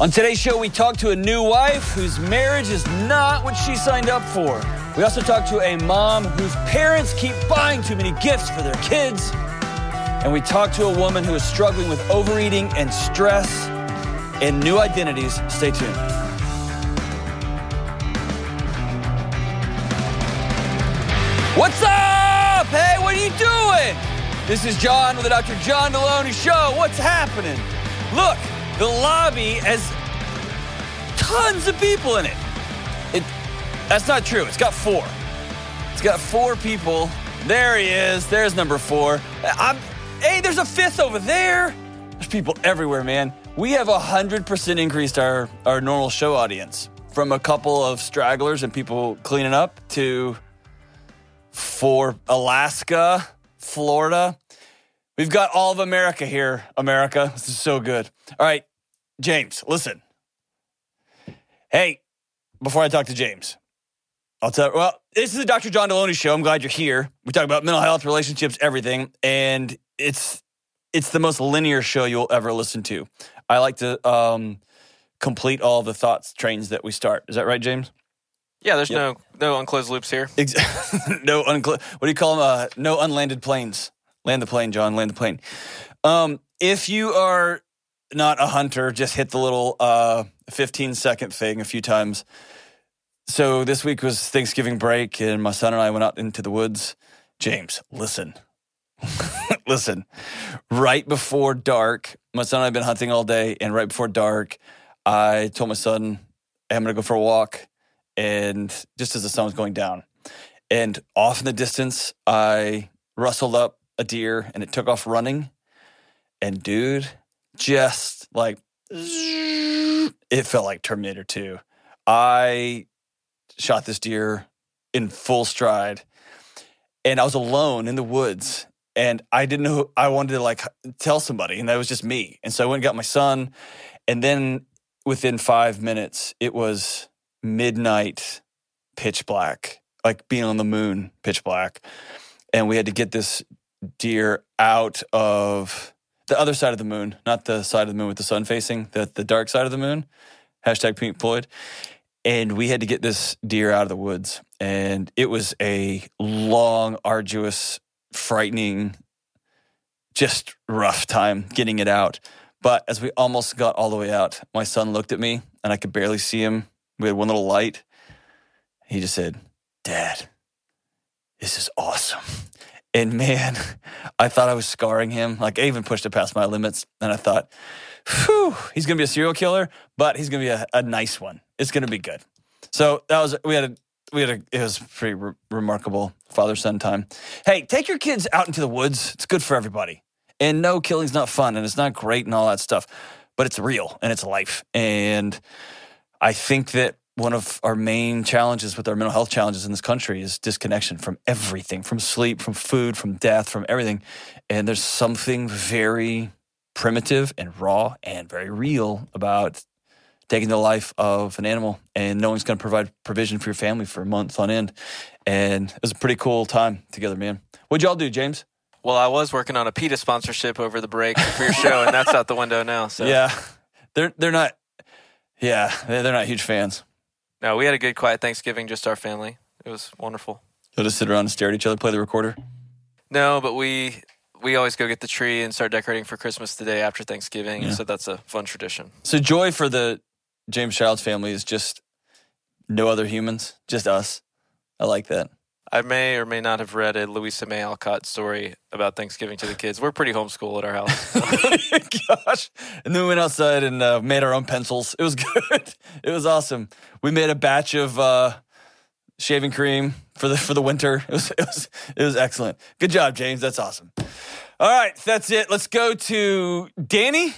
On today's show, we talk to a new wife whose marriage is not what she signed up for. We also talk to a mom whose parents keep buying too many gifts for their kids. And we talk to a woman who is struggling with overeating and stress and new identities. Stay tuned. What's up? Hey, what are you doing? This is John with the Dr. John Delony Show. What's happening? Look, the lobby has tons of people in it. It that's not true. It's got four. It's got four people. There he is. There's number four. I'm, hey, there's a fifth over there. There's people everywhere, man. We have a hundred percent increased our our normal show audience from a couple of stragglers and people cleaning up to for Alaska, Florida. We've got all of America here, America. This is so good. All right, James, listen. Hey, before I talk to James, I'll tell well, this is the Dr. John Delony show. I'm glad you're here. We talk about mental health, relationships, everything, and it's it's the most linear show you'll ever listen to. I like to um, complete all the thoughts trains that we start. Is that right, James? Yeah, there's yep. no no unclosed loops here. no unclo- What do you call them? Uh, no unlanded planes. Land the plane, John. Land the plane. Um, if you are not a hunter, just hit the little uh, 15 second thing a few times. So this week was Thanksgiving break, and my son and I went out into the woods. James, listen. listen. Right before dark, my son and I have been hunting all day, and right before dark, I told my son, hey, I'm going to go for a walk and just as the sun was going down. And off in the distance, I rustled up a deer and it took off running. And dude, just like it felt like Terminator 2. I shot this deer in full stride and I was alone in the woods and I didn't know I wanted to like tell somebody and that was just me. And so I went and got my son and then within 5 minutes it was midnight pitch black, like being on the moon pitch black. And we had to get this deer out of the other side of the moon, not the side of the moon with the sun facing, the, the dark side of the moon. Hashtag Pink Floyd. And we had to get this deer out of the woods. And it was a long, arduous, frightening, just rough time getting it out. But as we almost got all the way out, my son looked at me and I could barely see him we had one little light. He just said, Dad, this is awesome. And man, I thought I was scarring him. Like I even pushed it past my limits. And I thought, whew, he's to be a serial killer, but he's to be a, a, nice one. It's to be good. So that was, we had a, we had a, it was pretty re- remarkable father son time. Hey, take your kids out into the woods. It's good for everybody. And no, killing's not fun and it's not great and all that stuff, but it's real and it's life. And, I think that one of our main challenges with our mental health challenges in this country is disconnection from everything, from sleep, from food, from death, from everything. And there's something very primitive and raw and very real about taking the life of an animal and knowing it's going to provide provision for your family for months on end. And it was a pretty cool time together, man. What'd y'all do, James? Well, I was working on a PETA sponsorship over the break for your show, and that's out the window now. So yeah, they're they're not yeah, they're not huge fans. No, we had a good, quiet Thanksgiving, just our family. It was wonderful. You'll just sit around and stare at each other, play the recorder. No, but we we always go get the tree and start decorating for Christmas the day after Thanksgiving. Yeah. So that's a fun tradition. So joy for the James Childs family is just no other humans, just us. I like that. I may or may not have read a Louisa May Alcott story about Thanksgiving to the kids. We're pretty homeschool at our house. Gosh. And then we went outside and uh, made our own pencils. It was good. It was awesome. We made a batch of uh, shaving cream for the for the winter. It was, it was it was excellent. Good job, James. That's awesome. All right, that's it. Let's go to Danny.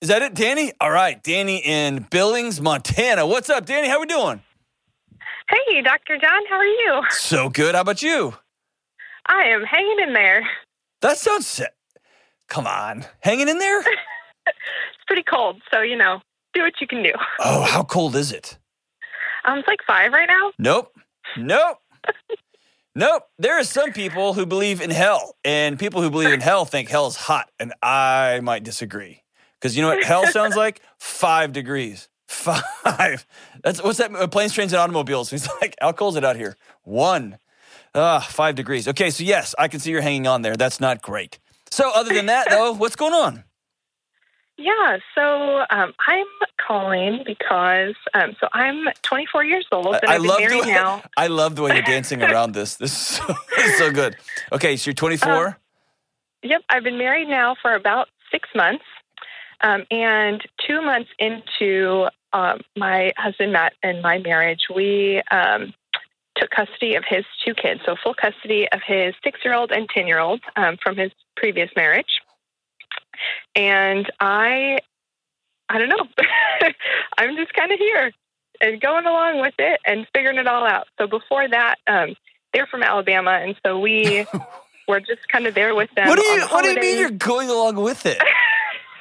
Is that it, Danny? All right, Danny in Billings, Montana. What's up, Danny? How are we doing? Hey, Dr. John, how are you? So good. How about you? I am hanging in there. That sounds sick. Come on. Hanging in there? it's pretty cold, so, you know, do what you can do. Oh, how cold is it? Um, it's like five right now. Nope. Nope. nope. There are some people who believe in hell, and people who believe in hell think hell is hot, and I might disagree Because you know what hell sounds like? Five degrees. Five. That's what's that? uh, Planes, trains, and automobiles. He's like, how cold is it out here? One. Ah, five degrees. Okay, so yes, I can see you're hanging on there. That's not great. So, other than that, though, what's going on? Yeah, so um, I'm calling because um, so I'm 24 years old and I I've been love married way, now. I love the way you're dancing around this. This is so, this is so good. Okay, so you're 24. Yep, I've been married now for about six months, um, and two months into um, my husband Matt and my marriage, we um, took custody of his two kids, so full custody of his six-year-old and ten-year-old um, from his previous marriage. And I, I don't know, I'm just kind of here and going along with it and figuring it all out. So before that, um, they're from Alabama, and so we were just kind of there with them. what do you What do you mean you're going along with it?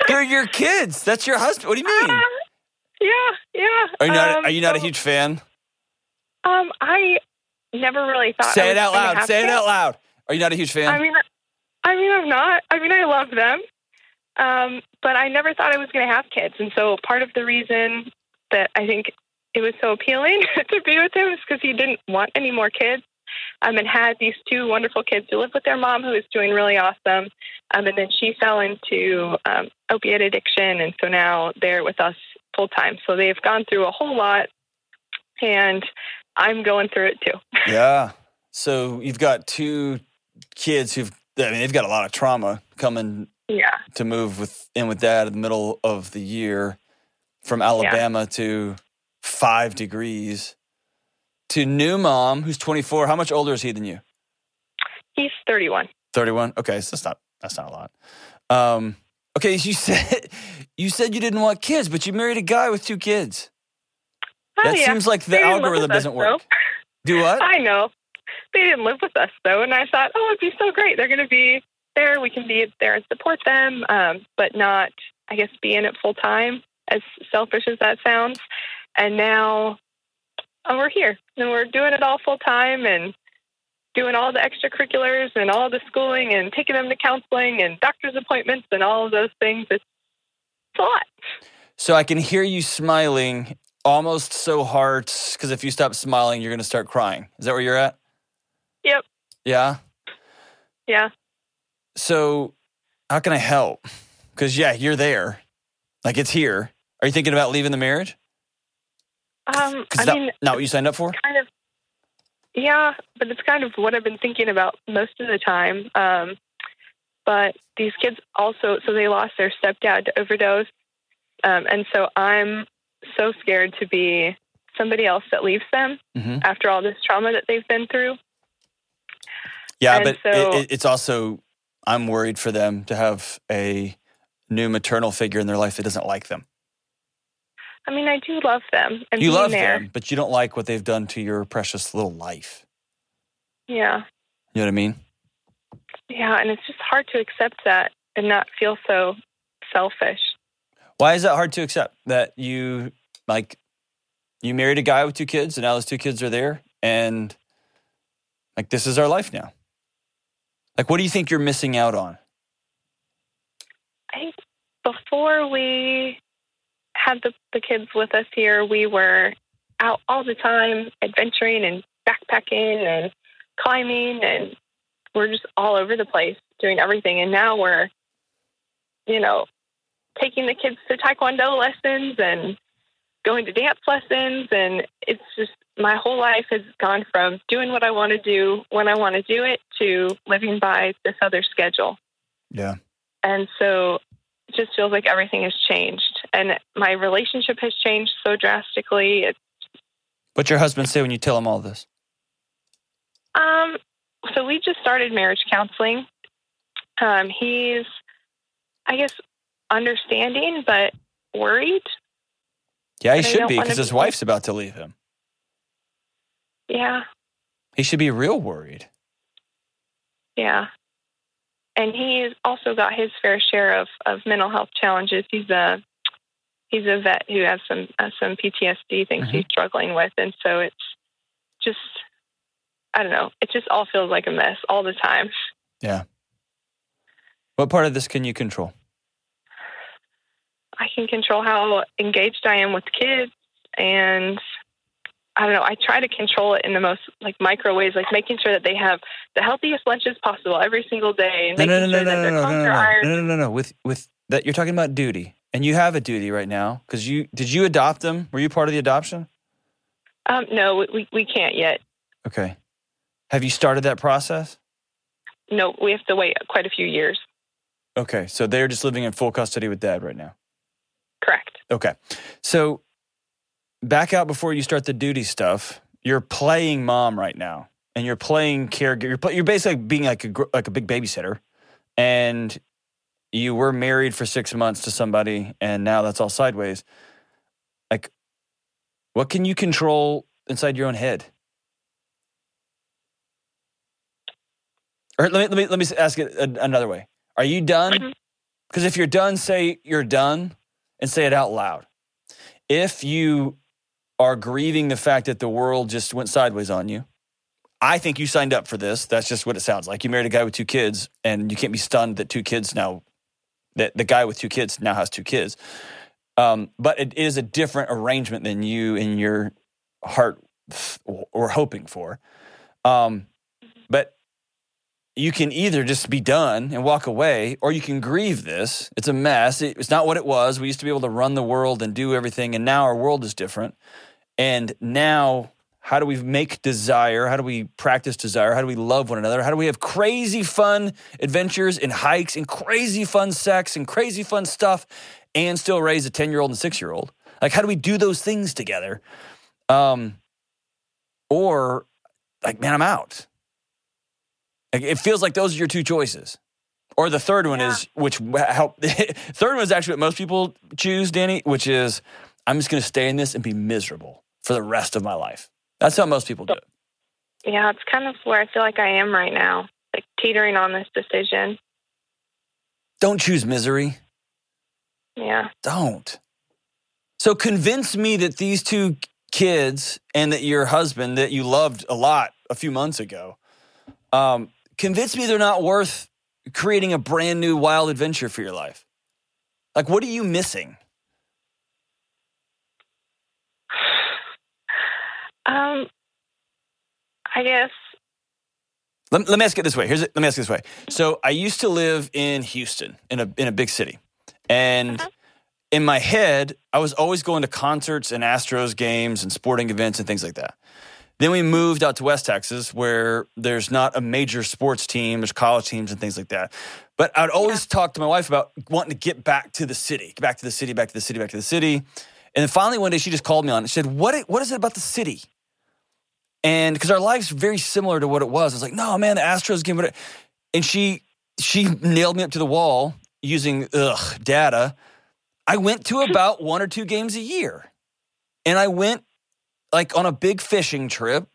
They're your kids. That's your husband. What do you mean? Uh, yeah, yeah. Are you not Um, Are you not a huge fan? Um, I never really thought. Say it out loud. Say it out loud. Are you not a huge fan? I mean, I mean, I'm not. I mean, I love them, um, but I never thought I was going to have kids. And so, part of the reason that I think it was so appealing to be with him is because he didn't want any more kids. Um, and had these two wonderful kids who lived with their mom, who was doing really awesome. Um, and then she fell into um, opiate addiction, and so now they're with us full time. So they've gone through a whole lot, and I'm going through it too. yeah. So you've got two kids who've. I mean, they've got a lot of trauma coming Yeah. to move with in with dad in the middle of the year from Alabama to five degrees to new mom who's 24. How much older is he than you? He's 31. 31. Okay, so that's not that's not a lot. Um, okay, you said you said you didn't want kids, but you married a guy with two kids. Oh, That yeah. seems like the algorithm us, doesn't work. though. Do what? I know. They didn't live with us though, and I thought, oh, it'd be so great. They're going to be there. We can be there and support them, um, but not, I guess, be in it full time. As selfish as that sounds, and now oh, we're here and we're doing it all full time and doing all the extracurriculars and all the schooling and taking them to counseling and doctor's appointments and all of those things. It's, it's a lot. So I can hear you smiling almost so hard because if you stop smiling, you're going to start crying. Is that where you're at? Yep. Yeah. Yeah. So how can I help? Because yeah, you're there, like it's here. Are you thinking about leaving the marriage? Um, I not, mean, not what you signed up for. kind of yeah but it's kind of what i've been thinking about most of the time um but these kids also so they lost their stepdad to overdose um and so i'm so scared to be somebody else that leaves them hmm after all this trauma that they've been through Yeah, And but so- it, it's also I'm worried for them to have a new maternal figure in their life that doesn't like them. I mean i do love them and You love there them, but you don't like what they've done to your precious little life. yeah You know what I mean? yeah and it's just hard to accept that and not feel so selfish Why is that hard to accept that you like you married a guy with two kids and now those two kids are there and like this is our life now. Like what do you think you're missing out on? I think before we had the, the kids with us here, we were out all the time adventuring and backpacking and climbing, and we're just all over the place doing everything. And now we're, you know, taking the kids to taekwondo lessons and going to dance lessons. And it's just my whole life has gone from doing what I want to do when I want to do it to living by this other schedule. Yeah. And so it just feels like everything has changed. And my relationship has changed so drastically. It's, What's your husband say when you tell him all this? um, so we just started marriage counseling. Um, he's, I guess, understanding, but worried. Yeah, he should be because his be- wife's about to leave him. Yeah, He should be real worried. yeah. And he's also got his fair share of, of mental health challenges. He's a he's a vet who has some uh, some PTSD things Mhm. he's struggling with, and so it's just I don't know. It just all feels like a mess all the time. Yeah. What part of this can you control? I can control how engaged I am with kids, and I don't know. I try to control it in the most like micro ways, like making sure that they have the healthiest lunches possible every single day, and No, making no, no, sure no, that no, no, no, no, no, no, no, no, no. With with that, you're talking about duty, and you have a duty right now because you did you adopt them? Were you part of the adoption? Um, no, we we can't yet. Okay. Have you started that process? No, we have to wait quite a few years. Okay, so they're just living in full custody with dad right now. Correct. Okay. So back out before you start the duty stuff. You're playing mom right now, and you're playing caregiver. You're, pl- you're basically being like a like a big babysitter, and you were married for six months to somebody, and now that's all sideways. Like, what can you control inside your own head? Or let me let me let me ask it another way. Are you done? Mm-hmm. Because if you're done, say you're done and say it out loud. If you are grieving the fact that the world just went sideways on you, I think you signed up for this. That's just what it sounds like. You married a guy with two kids, and you can't be stunned that two kids now, that the guy with two kids now has two kids. Um, but it is a different arrangement than you in your heart were hoping for. Um, but you can either just be done and walk away, or you can grieve this. It's a mess. It's not what it was. We used to be able to run the world and do everything, and now our world is different. And now, how do we make desire? How do we practice desire? How do we love one another? How do we have crazy fun adventures and hikes and crazy fun sex and crazy fun stuff and still raise a 10 year old and six year old? Like, how do we do those things together? Um, or, like, man, I'm out. Like, it feels like those are your two choices. Or the third one Yeah. is, which help. third one is actually what most people choose, Danny, which is I'm just going to stay in this and be miserable for the rest of my life. That's how most people do it. Yeah, it's kind of where I feel like I am right now, like teetering on this decision. Don't choose misery. Yeah. Don't. So convince me that these two kids and that your husband that you loved a lot a few months ago, um, convince me they're not worth creating a brand new wild adventure for your life. Like, what are you missing? Um, I guess. Let, let me ask it this way. Here's it. Let me ask it this way. So I used to live in Houston, in a in a big city, and Uh-huh. in my head, I was always going to concerts and Astros games and sporting events and things like that. Then we moved out to West Texas, where there's not a major sports team. There's college teams and things like that. But I'd always talk to my wife about wanting to get back to the city, back to the city, back to the city, back to the city. And then finally one day she just called me on it. She said, "What? What is it about the city?" And because our life's very similar to what it was, I was like, "No, man, the Astros game." it." And she she nailed me up to the wall using ugh data. I went to about one or two games a year, and I went like on a big fishing trip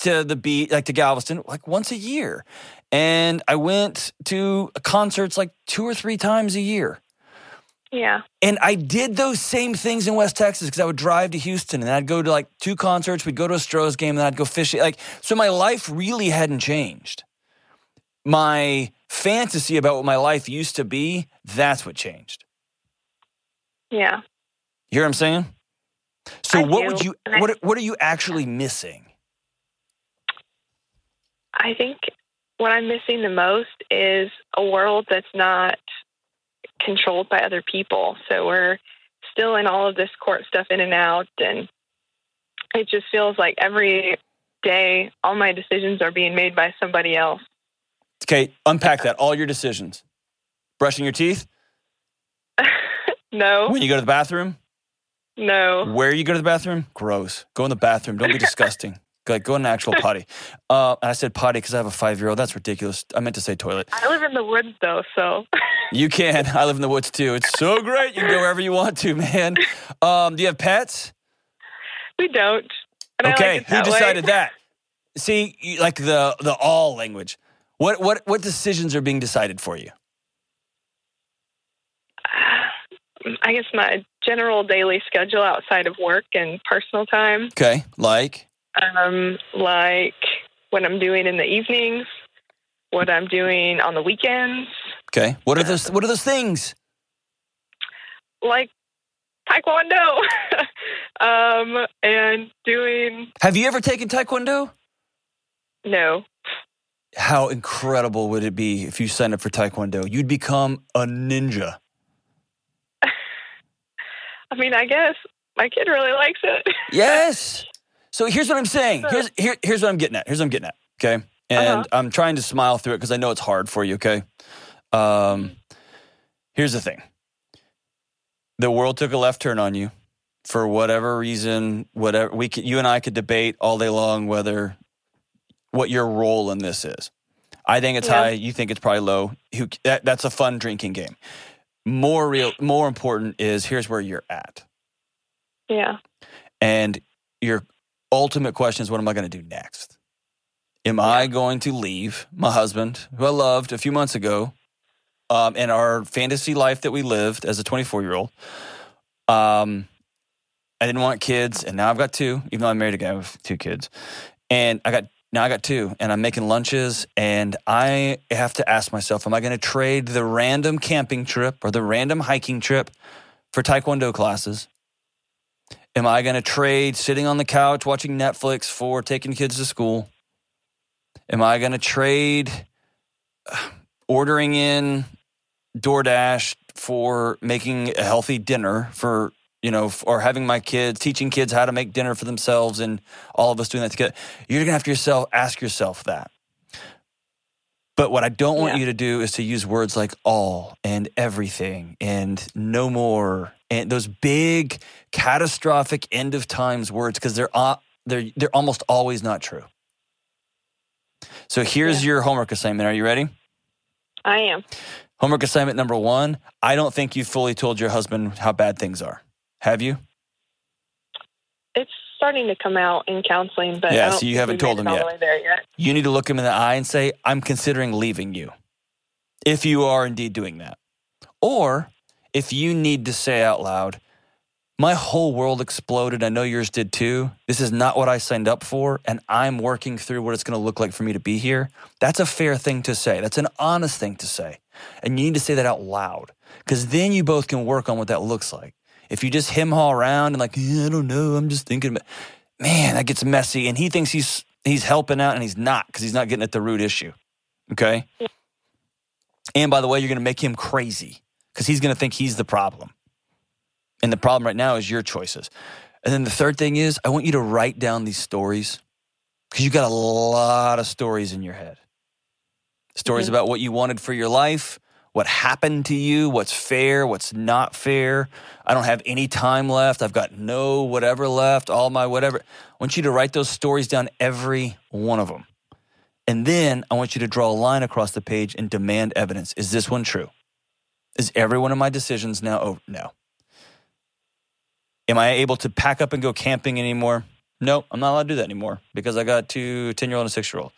to the beach, like to Galveston, like once a year. And I went to concerts like two or three times a year. Yeah. And I did those same things in West Texas because I would drive to Houston and I'd go to like two concerts. We'd go to a Stros game and I'd go fishing. Like, so my life really hadn't changed. My fantasy about what my life used to be, that's what changed. Yeah. You hear what I'm saying? So I what do. would you And what what are you actually missing? I think what I'm missing the most is a world that's not controlled by other people. So we're still in all of this court stuff in and out, and it just feels like every day all my decisions are being made by somebody else. Okay, unpack that. All your decisions. Brushing your teeth, no, when you go to the bathroom, no. where you go to the bathroom, gross. Go in the bathroom. Don't be disgusting. Go, like, go in an actual potty. Uh, I said potty because I have a five year old. That's ridiculous. I meant to say toilet. I live in the woods though, so You can. I live in the woods too. It's so great. You can go wherever you want to, man. Um, do you have pets? we don't. And I like Okay, who that way. decided that? See, like the the all language. What what what decisions are being decided for you? I guess my general daily schedule outside of work and personal time, Okay, like um, like what I'm doing in the evenings, what I'm doing on the weekends, okay. What are those? What are those things? like taekwondo um, and doing Have you ever taken Taekwondo? no. How incredible would it be if you signed up for Taekwondo? You'd become a ninja. I mean, I guess my kid really likes it. Yes. So here's what I'm saying. Here's here, here's what I'm getting at. Here's what I'm getting at. Okay. And Uh-huh. I'm trying to smile through it because I know it's hard for you. Okay. Um, here's the thing. The world took a left turn on you for whatever reason. Whatever we could, you and I could debate all day long whether what your role in this is. I think it's Yeah. high. You think it's probably low. Who, that, that's a fun drinking game. More real. More important is here's where you're at. yeah. And your ultimate question is, what am I going to do next? Am I going to leave my husband, who I loved a few months ago, um, and our fantasy life that we lived as a 24 year old? Um, I didn't want kids, and now I've got two. Even though I'm married again, I have two kids, and I got now I got two, and I'm making lunches, and I have to ask myself, am I going to trade the random camping trip or the random hiking trip for Taekwondo classes? Am I going to trade sitting on the couch watching Netflix for taking kids to school? Am I going to trade uh, ordering in DoorDash for making a healthy dinner for, you know, or having my kids, teaching kids how to make dinner for themselves and all of us doing that together? You're going to have to yourself ask yourself that. But what I don't want Yeah. you to do is to use words like all and everything and no more and those big catastrophic end of times words because they're uh, they're they're almost always not true. So here's your homework assignment. Are you ready? I am. Homework assignment number 1. I don't think you fully told your husband how bad things are. Have you? It's starting to come out in counseling, but Yeah, I don't so you haven't told him yet. the way there yet. You need to look him in the eye and say, I'm considering leaving you. If you are indeed doing that. Or if you need to say out loud, my whole world exploded. I know yours did too. This is not what I signed up for, and I'm working through what it's going to look like for me to be here. That's a fair thing to say. That's an honest thing to say. And you need to say that out loud because then you both can work on what that looks like. If you just him haw around and like, "Yeah, I don't know, I'm just thinking, about, man, that gets messy. And he thinks he's he's helping out, and he's not because he's not getting at the root issue. Okay. And by the way, you're going to make him crazy because he's going to think he's the problem. And the problem right now is your choices. And then the third thing is, I want you to write down these stories because you got a lot of stories in your head. Stories Mhm. about what you wanted for your life, what happened to you, what's fair, what's not fair. I don't have any time left. I've got no whatever left, all my whatever. I want you to write those stories down, every one of them. And then I want you to draw a line across the page and demand evidence. Is this one true? Is every one of my decisions now over? No. Am I able to pack up and go camping anymore? No, I'm not allowed to do that anymore because I got two 10 year old and a six year old.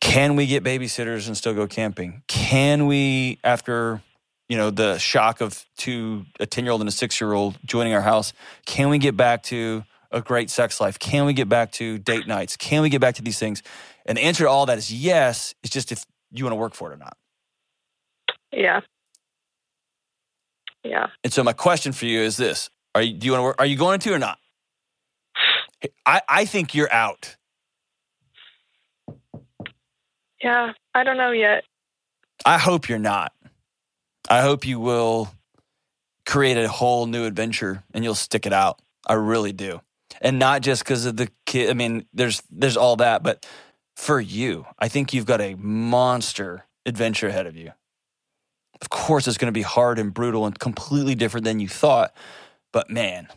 Can we get babysitters and still go camping? Can we, after you know the shock of two a 10 year old and a six year old joining our house, can we get back to a great sex life? Can we get back to date nights? Can we get back to these things? And the answer to all that is yes. It's just if you want to work for it or not. Yeah. Yeah. And so my question for you is this: Are you do you want to work? Are you going to or not? I, I think you're out. Yeah. I don't know yet. I hope you're not. I hope you will create a whole new adventure and you'll stick it out. I really do. And not just because of the kid. I mean, there's there's all that, but for you, I think you've got a monster adventure ahead of you. Of course, it's going to be hard and brutal and completely different than you thought, but man,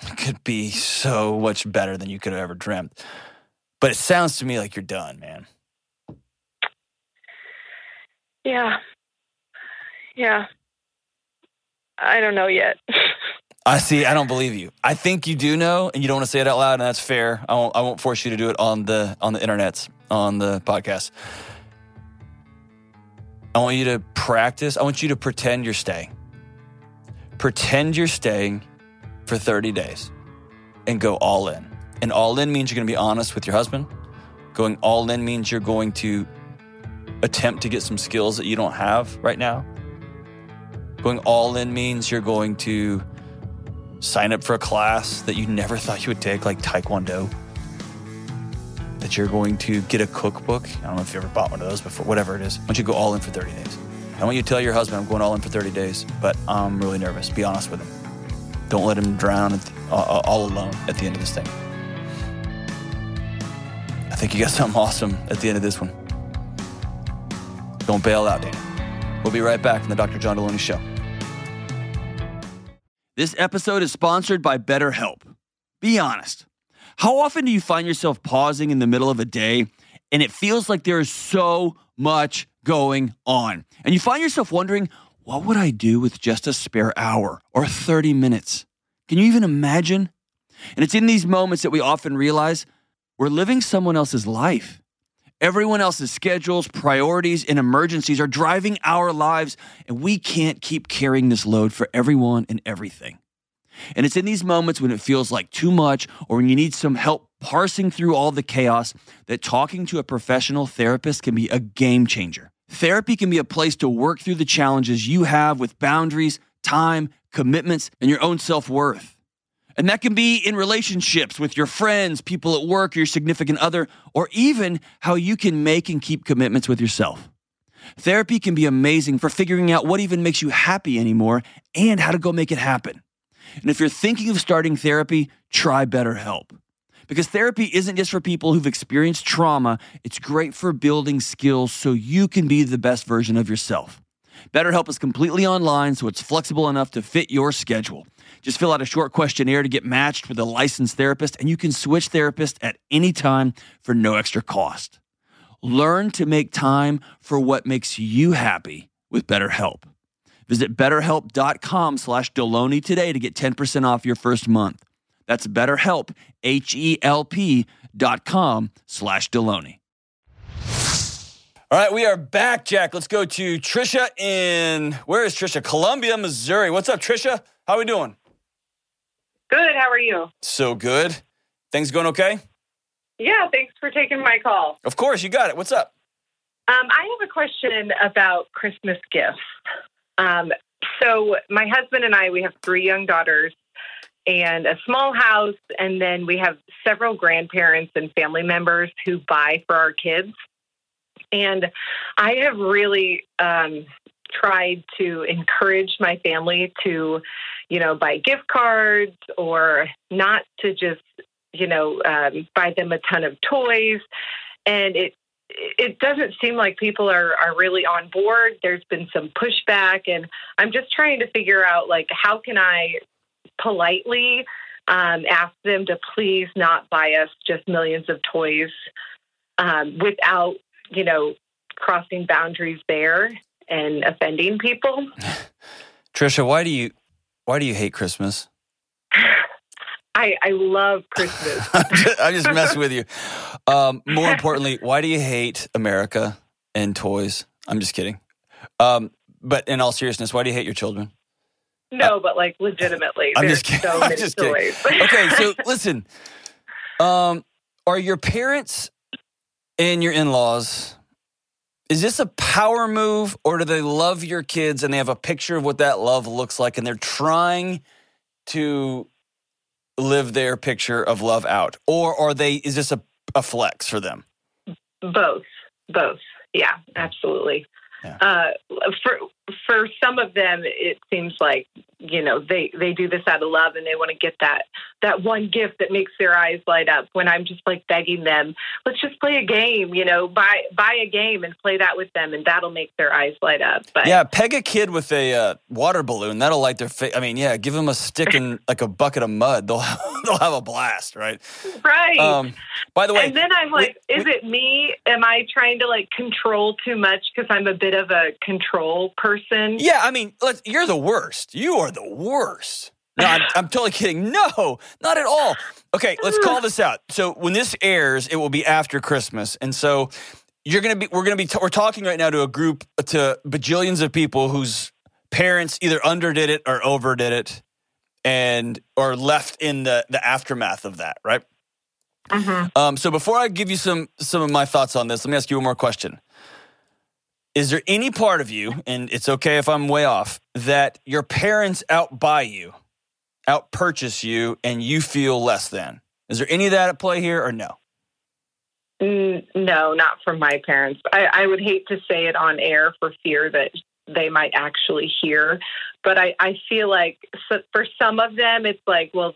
it could be so much better than you could have ever dreamt. But it sounds to me like you're done, man. Yeah. Yeah. I don't know yet. I see. I don't believe you. I think you do know, and you don't want to say it out loud, and that's fair. I won't. I won't force you to do it on the on the internets on the podcast. I want you to practice. I want you to pretend you're staying. Pretend you're staying for 30 days, and go all in. And all in means you're going to be honest with your husband. Going all in means you're going to attempt to get some skills that you don't have right now. Going all in means you're going to sign up for a class that you never thought you would take, like Taekwondo. That you're going to get a cookbook. I don't know if you ever bought one of those before, whatever it is. Why don't you go all in for 30 days? I want you to tell your husband I'm going all in for 30 days, but I'm really nervous. Be honest with him. Don't let him drown the, uh, all alone at the end of this thing. I think you got something awesome at the end of this one. Don't bail out, Dana. We'll be right back from the Dr. John Delony Show. This episode is sponsored by BetterHelp. Be honest. How often do you find yourself pausing in the middle of a day and it feels like there is so much going on? And you find yourself wondering, what would I do with just a spare hour or 30 minutes? Can you even imagine? And it's in these moments that we often realize we're living someone else's life. Everyone else's schedules, priorities, and emergencies are driving our lives, and we can't keep carrying this load for everyone and everything. And it's in these moments when it feels like too much or when you need some help parsing through all the chaos that talking to a professional therapist can be a game changer. Therapy can be a place to work through the challenges you have with boundaries, time, commitments, and your own self worth. And that can be in relationships with your friends, people at work, your significant other, or even how you can make and keep commitments with yourself. Therapy can be amazing for figuring out what even makes you happy anymore and how to go make it happen. And if you're thinking of starting therapy, try BetterHelp. Because therapy isn't just for people who've experienced trauma, it's great for building skills so you can be the best version of yourself. BetterHelp is completely online, so it's flexible enough to fit your schedule. Just fill out a short questionnaire to get matched with a licensed therapist, and you can switch therapists at any time for no extra cost. Learn to make time for what makes you happy with BetterHelp. Visit betterhelp.com slash Delony today to get 10% off your first month. That's betterhelp, H-E-L-P dot com slash Delony. All right, we are back, Jack. Let's go to Trisha in, where is Trisha? Columbia, Missouri. What's up, Trisha? How are we doing? Good. How are you? So good. Things going okay? Yeah, thanks for taking my call. Of course, you got it. What's up? Um, I have a question about Christmas gifts. Um, so, my husband and I, we have three young daughters and a small house, and then we have several grandparents and family members who buy for our kids. And I have really um, tried to encourage my family to you know, buy gift cards or not to just, you know, um, buy them a ton of toys. And it it doesn't seem like people are are really on board. There's been some pushback, and I'm just trying to figure out like how can I politely um, ask them to please not buy us just millions of toys um, without you know crossing boundaries there and offending people. Trisha, why do you why do you hate Christmas? I, I love Christmas. I'm just messing with you. Um, more importantly, why do you hate America and toys? I'm just kidding. Um, but in all seriousness, why do you hate your children? No, uh, but like legitimately. I'm just kidding. So I'm just kidding. okay, so listen. Um, are your parents and your in-laws is this a power move or do they love your kids and they have a picture of what that love looks like and they're trying to live their picture of love out? Or are they is this a, a flex for them? Both. Both. Yeah absolutely. Yeah. Uh, for for some of them, it seems like you know they they do this out of love and they want to get that that one gift that makes their eyes light up. When I'm just like begging them, let's just play a game. You know, buy buy a game and play that with them, and that'll make their eyes light up. But yeah, peg a kid with a uh, water balloon. That'll light their face. I mean, yeah, give them a stick and like a bucket of mud. They'll they'll have a blast, right? Right. Um, by the way, and then I'm like, we, is we, it me? Am I trying to like control too much because I'm a bit of a control person? Yeah, I mean, you're the worst. You are the worst. No, I'm, I'm, totally kidding. No, not at all. Okay, let's call this out. So when this airs, it will be after Christmas, and so you're gonna be. We're gonna be. T- we're talking right now to a group to bajillions of people whose parents either underdid it or overdid it, and or left in the the aftermath of that. Right. Mm-hmm. Um, so before I give you some some of my thoughts on this, let me ask you one more question. Is there any part of you, and it's okay if I'm way off, that your parents outbuy you, outpurchase you, and you feel less than? Is there any of that at play here or no? Mm, no, not from my parents. I, I would hate to say it on air for fear that they might actually hear. But I, I feel like so for some of them, it's like, well,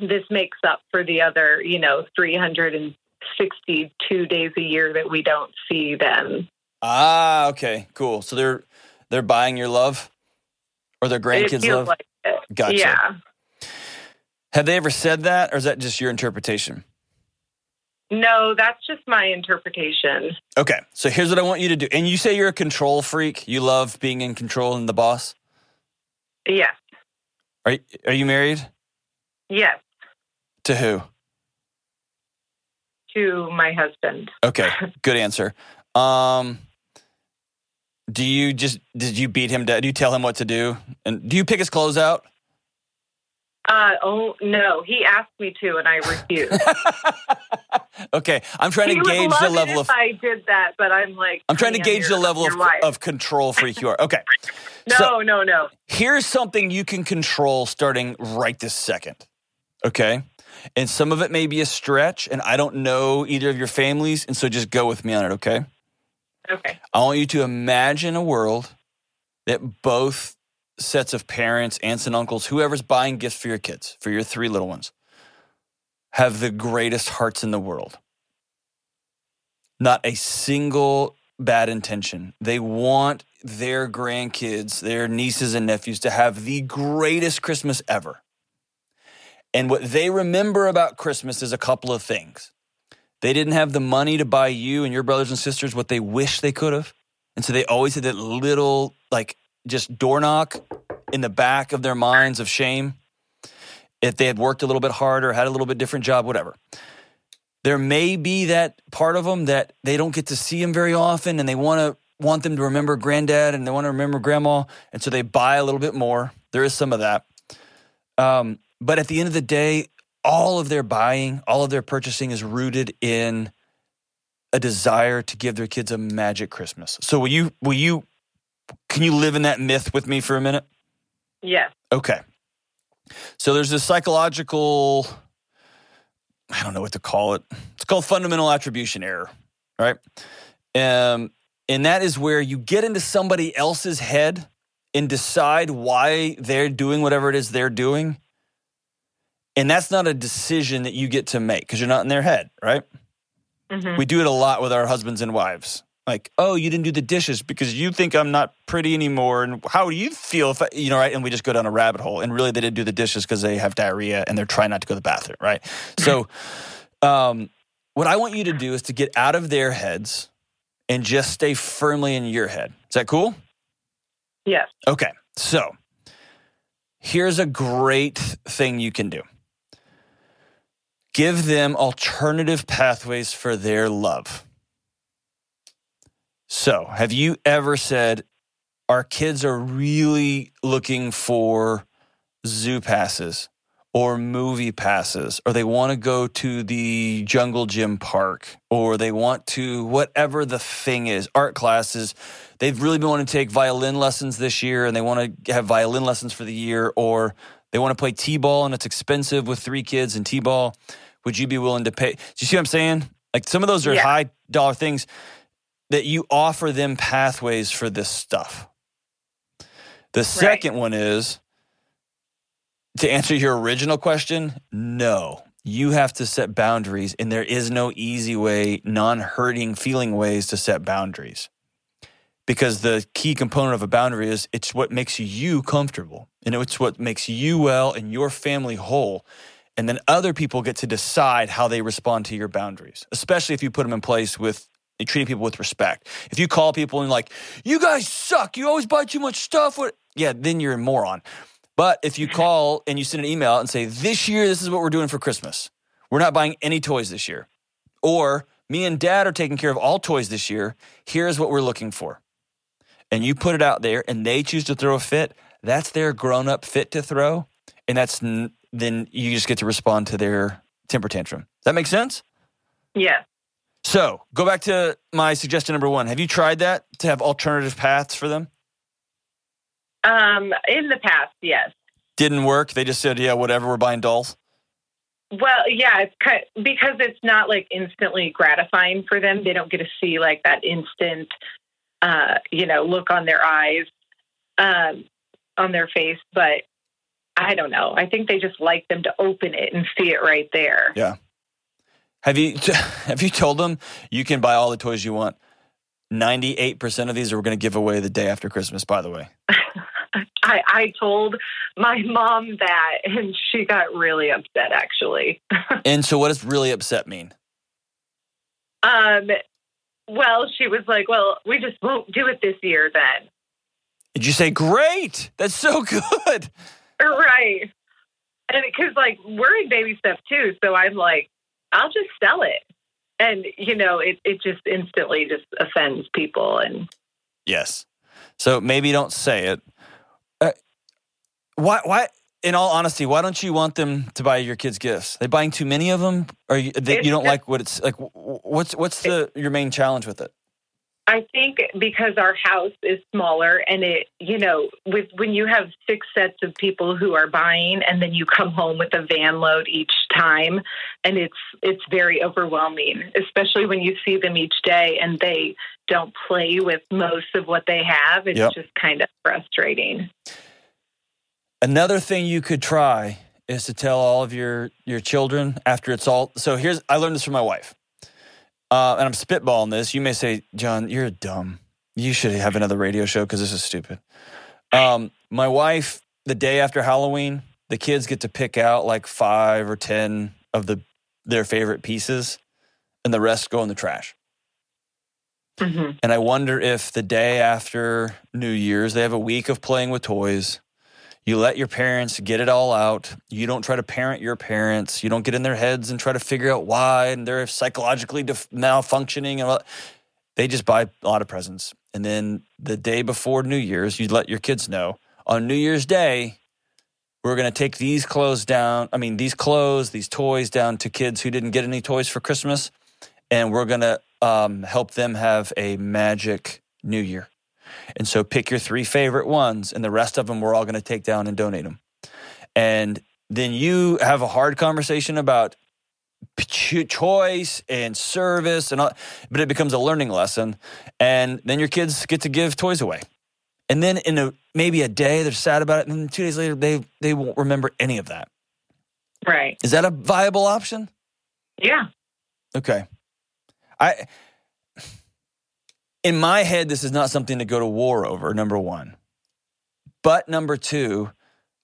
this makes up for the other, you know, 362 days a year that we don't see them. Ah, okay, cool. So they're they're buying your love, or their grandkids' love. like. Gotcha. Yeah. Have they ever said that, or is that just your interpretation? No, that's just my interpretation. Okay, so here's what I want you to do. And you say you're a control freak. You love being in control and the boss. Yes. Are you, are you married Yes. to who? To my husband. Okay, good answer. Um, do you just did you beat him? down? Do you tell him what to do? And do you pick his clothes out? Uh, oh, no. He asked me to, and I refused. okay, I'm trying he to gauge the level if of. I did that, but I'm like, I'm trying to gauge your- the level of, of control freak you are. Okay, No, so- no, no. here's something you can control starting right this second. Okay. And some of it may be a stretch, and I don't know either of your families. And so just go with me on it, okay? Okay. I want you to imagine a world that both sets of parents, aunts, and uncles, whoever's buying gifts for your kids, for your three little ones, have the greatest hearts in the world. Not a single bad intention. They want their grandkids, their nieces and nephews to have the greatest Christmas ever. And what they remember about Christmas is a couple of things. They didn't have the money to buy you and your brothers and sisters what they wish they could have. And so they always had that little, like, just door knock in the back of their minds of shame. If they had worked a little bit harder, had a little bit different job, whatever. There may be that part of them that they don't get to see them very often and they want to want them to remember granddad and they want to remember grandma. And so they buy a little bit more. There is some of that. Um, but at the end of the day, all of their buying, all of their purchasing is rooted in a desire to give their kids a magic Christmas. So will you will you can you live in that myth with me for a minute? Yes. Okay. So there's this psychological I don't know what to call it. It's called fundamental attribution error, right? Um and that is where you get into somebody else's head and decide why they're doing whatever it is they're doing. And that's not a decision that you get to make because you're not in their head, right? hmm We do it a lot with our husbands and wives. Like, oh, you didn't do the dishes because you think I'm not pretty anymore. And how do you feel if, I, you know, right? And we just go down a rabbit hole. And really, they didn't do the dishes because they have diarrhea and they're trying not to go to the bathroom, right? So, um, what I want you to do is to get out of their heads and just stay firmly in your head. Is that cool? Yes. Okay. So, here's a great thing you can do give them alternative pathways for their love. So, have you ever said, Our kids are really looking for zoo passes or movie passes, or they want to go to the jungle gym park, or they want to, whatever the thing is, art classes. They've really been wanting to take violin lessons this year and they want to have violin lessons for the year, or they want to play T ball and it's expensive with three kids and T ball. Would you be willing to pay? Do you see what I'm saying? Like some of those are Yeah. high dollar things that you offer them pathways for this stuff. The second one is to answer your original question, no. You have to set boundaries, and there is no easy way, non hurting feeling ways to set boundaries. Because the key component of a boundary is it's what makes you comfortable and it's what makes you well and your family whole. And then other people get to decide how they respond to your boundaries, especially if you put them in place with treating people with respect. If you call people and like, you guys suck, you always buy too much stuff, what? Yeah, then you're a moron. But if you mm-hmm. call and you send an email and say, this year, this is what we're doing for Christmas. We're not buying any toys this year. Or me and dad are taking care of all toys this year. Here's what we're looking for. And you put it out there and they choose to throw a fit. That's their grown up fit to throw. And that's n- then you just get to respond to their temper tantrum. Does that make sense? Yeah. So go back to my suggestion number one. Have you tried that to have alternative paths for them? Um, in the past, yes. Didn't work. They just said, "Yeah, whatever. We're buying dolls." Well, yeah, it's kind because it's not like instantly gratifying for them. They don't get to see like that instant, uh, you know, look on their eyes, um, on their face. But I don't know. I think they just like them to open it and see it right there. Yeah. Have you have you told them you can buy all the toys you want? Ninety eight percent of these are going to give away the day after Christmas. By the way. I, I told my mom that, and she got really upset. Actually. and so, what does really upset mean? Um. Well, she was like, "Well, we just won't do it this year." Then. Did you say, "Great, that's so good"? Right. And because like we're in baby stuff too, so I'm like, I'll just sell it. And you know, it it just instantly just offends people and Yes. So maybe don't say it. Uh, why why in all honesty, why don't you want them to buy your kids gifts? They buying too many of them or you, they, you don't just- like what it's like what's what's the your main challenge with it? I think because our house is smaller and it, you know, with when you have six sets of people who are buying and then you come home with a van load each time and it's it's very overwhelming, especially when you see them each day and they don't play with most of what they have. It's Yep. just kind of frustrating. Another thing you could try is to tell all of your your children after it's all. So here's I learned this from my wife, uh, and I'm spitballing this. You may say, John, you're dumb. You should have another radio show because this is stupid. Um, my wife, the day after Halloween, the kids get to pick out like five or ten of the their favorite pieces, and the rest go in the trash. hmm And I wonder if the day after New Year's, they have a week of playing with toys. You let your parents get it all out. You don't try to parent your parents. You don't get in their heads and try to figure out why and they're psychologically def- malfunctioning. And all. They just buy a lot of presents. And then the day before New Year's, you let your kids know on New Year's Day, we're going to take these clothes down. I mean, these clothes, these toys down to kids who didn't get any toys for Christmas. And we're going to um, help them have a magic New Year. And so pick your three favorite ones, and the rest of them we're all going to take down and donate them. And then you have a hard conversation about choice and service, and all, but it becomes a learning lesson. And then your kids get to give toys away. And then in a maybe a day they're sad about it, and then two days later they they won't remember any of that. Right. Is that a viable option? Yeah. Okay. I in my head this is not something to go to war over, number 1. But number 2,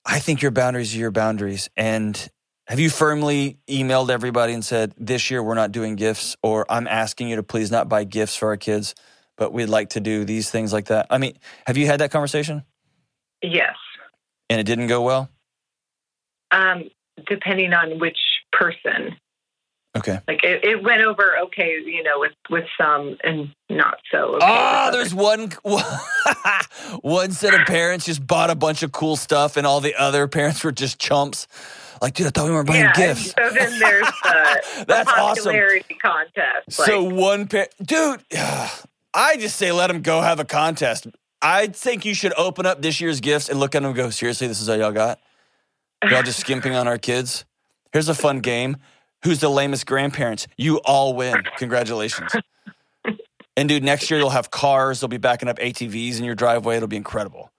I think your boundaries are your boundaries and have you firmly emailed everybody and said this year we're not doing gifts or I'm asking you to please not buy gifts for our kids, but we'd like to do these things like that. I mean, have you had that conversation Yes. and it didn't go well? Um, depending on which person. Okay. Like it, it went over okay, you know, with with some and not so. Okay Oh, there's one one set of parents just bought a bunch of cool stuff, and all the other parents were just chumps. Like, dude, I thought we were buying yeah, gifts. So then there's the, the That's awesome. contest. Like, So one parent, dude, I just say let them go have a contest. I think you should open up this year's gifts and look at them and go, seriously, this is all y'all got? Y'all just skimping on our kids? Here's a fun game. Who's the lamest grandparents? You all win. Congratulations. And dude, next year you'll have cars. They'll be backing up ATVs in your driveway. It'll be incredible.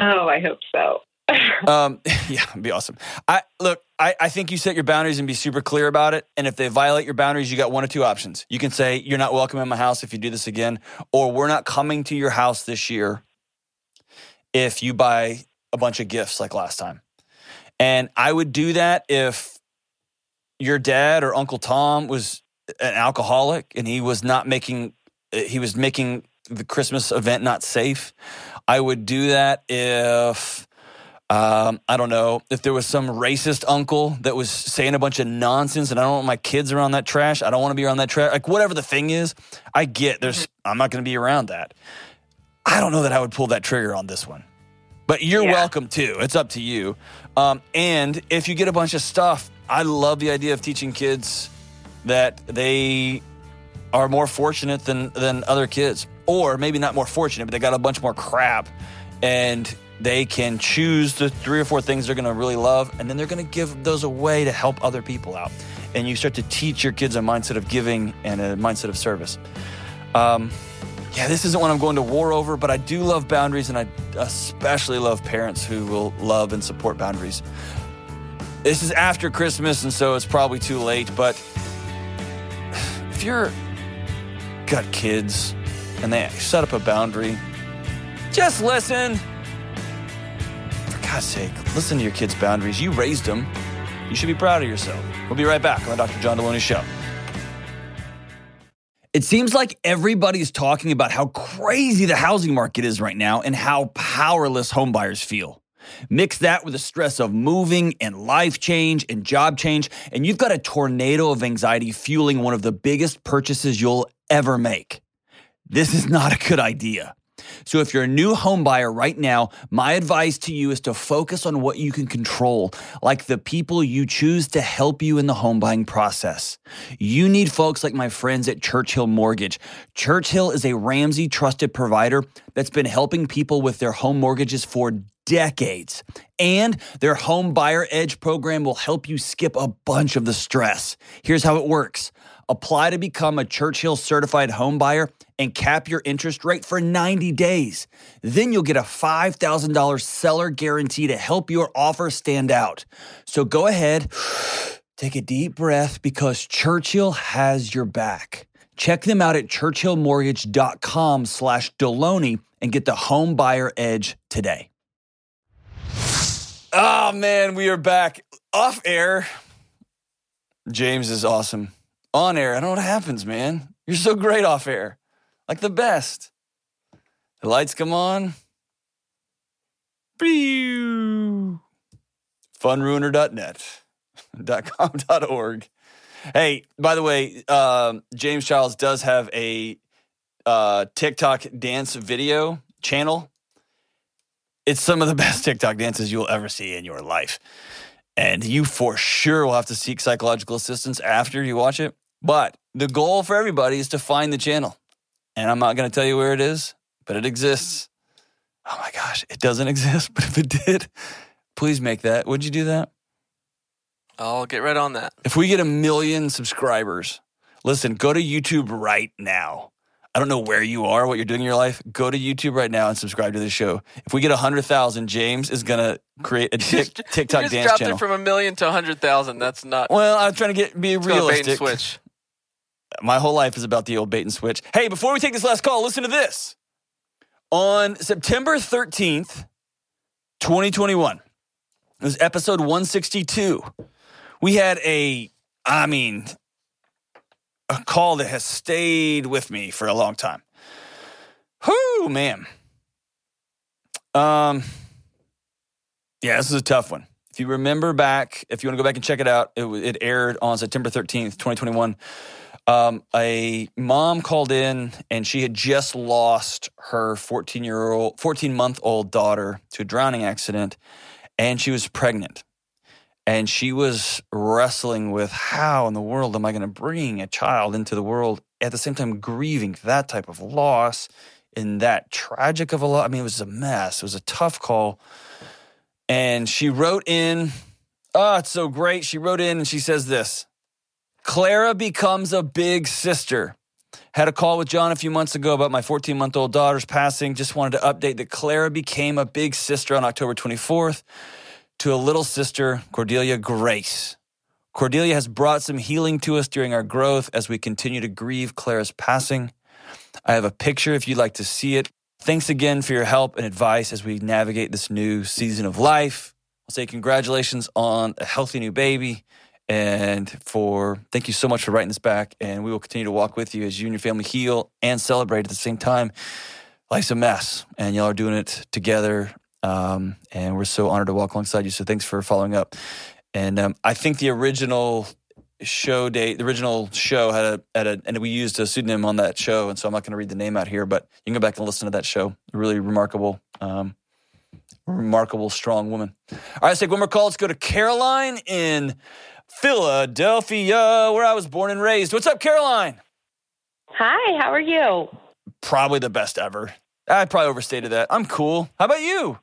oh, I hope so. Um, yeah, it'd be awesome. I look, I, I think you set your boundaries and be super clear about it. And if they violate your boundaries, you got one or two options. You can say, You're not welcome in my house if you do this again, or we're not coming to your house this year if you buy a bunch of gifts like last time. And I would do that if your dad or Uncle Tom was an alcoholic and he was not making he was making the Christmas event not safe. I would do that if um, I don't know if there was some racist uncle that was saying a bunch of nonsense, and I don't want my kids around that trash. I don't want to be around that trash. Like whatever the thing is, I get. There's I'm not going to be around that. I don't know that I would pull that trigger on this one, but you're Yeah. welcome too. It's up to you. Um, and if you get a bunch of stuff, I love the idea of teaching kids that they are more fortunate than than other kids, or maybe not more fortunate, but they got a bunch more crap, and they can choose the three or four things they're going to really love, and then they're going to give those away to help other people out. And you start to teach your kids a mindset of giving and a mindset of service. Um, yeah, this isn't what I'm going to war over, but I do love boundaries, and I especially love parents who will love and support boundaries. This is after Christmas, and so it's probably too late, but if you're got kids and they set up a boundary, just listen. For God's sake, listen to your kids' boundaries. You raised them. You should be proud of yourself. We'll be right back on the Dr. John Delony Show. It seems like everybody's talking about how crazy the housing market is right now and how powerless homebuyers feel. Mix that with the stress of moving and life change and job change, and you've got a tornado of anxiety fueling one of the biggest purchases you'll ever make. This is not a good idea. So, if you're a new home buyer right now, my advice to you is to focus on what you can control, like the people you choose to help you in the home buying process. You need folks like my friends at Churchill Mortgage. Churchill is a Ramsey trusted provider that's been helping people with their home mortgages for decades. And their Home Buyer Edge program will help you skip a bunch of the stress. Here's how it works. Apply to become a Churchill certified home buyer and cap your interest rate for 90 days. Then you'll get a $5,000 seller guarantee to help your offer stand out. So go ahead, take a deep breath because Churchill has your back. Check them out at churchillmortgage.com slash Delony and get the home buyer edge today. Oh man, we are back off air. James is awesome. On air, I don't know what happens, man. You're so great off air, like the best. The lights come on. Funruiner.net, .com.org. Hey, by the way, um, James Childs does have a uh, TikTok dance video channel it's some of the best TikTok dances you'll ever see in your life. And you for sure will have to seek psychological assistance after you watch it. But the goal for everybody is to find the channel. And I'm not going to tell you where it is, but it exists. Oh my gosh, it doesn't exist, but if it did, please make that. Would you do that? I'll get right on that. If we get a million subscribers, listen, go to YouTube right now I don't know where you are, what you're doing in your life. Go to YouTube right now and subscribe to this show. If we get hundred thousand, James is gonna create a tic, TikTok you just dance dropped channel. it from a million to a hundred thousand. That's not. Well, I'm trying to get be realistic. Bait and switch. My whole life is about the old bait and switch. Hey, before we take this last call, listen to this. On September 13th, 2021, it was episode 162. We had a, I mean, a call that has stayed with me for a long time. Whoo, man. Um, yeah, this is a tough one. If you remember back, if you want to go back and check it out, it, it aired on September 13th, 2021. Um, a mom called in and she had just lost her 14 year old, 14 month old daughter to a drowning accident, and she was pregnant and she was wrestling with how in the world am I going to bring a child into the world at the same time grieving that type of loss in that tragic of a loss. I mean, it was a mess. It was a tough call. And she wrote in, oh, it's so great. She wrote in and she says this Clara becomes a big sister. Had a call with John a few months ago about my 14 month old daughter's passing. Just wanted to update that Clara became a big sister on October 24th to a little sister, Cordelia Grace. Cordelia has brought some healing to us during our growth as we continue to grieve Clara's passing. I have a picture if you'd like to see it. Thanks again for your help and advice as we navigate this new season of life. I'll say congratulations on a healthy new baby and for thank you so much for writing this back and we will continue to walk with you as you and your family heal and celebrate at the same time life's a mess and y'all are doing it together um, and we're so honored to walk alongside you. So thanks for following up. And um, I think the original show date, the original show had a, had a, and we used a pseudonym on that show. And so I'm not going to read the name out here, but you can go back and listen to that show. Really remarkable, um, remarkable, strong woman. All right, let's take one more call. Let's go to Caroline in Philadelphia, where I was born and raised. What's up, Caroline? Hi, how are you? Probably the best ever. I probably overstated that. I'm cool. How about you?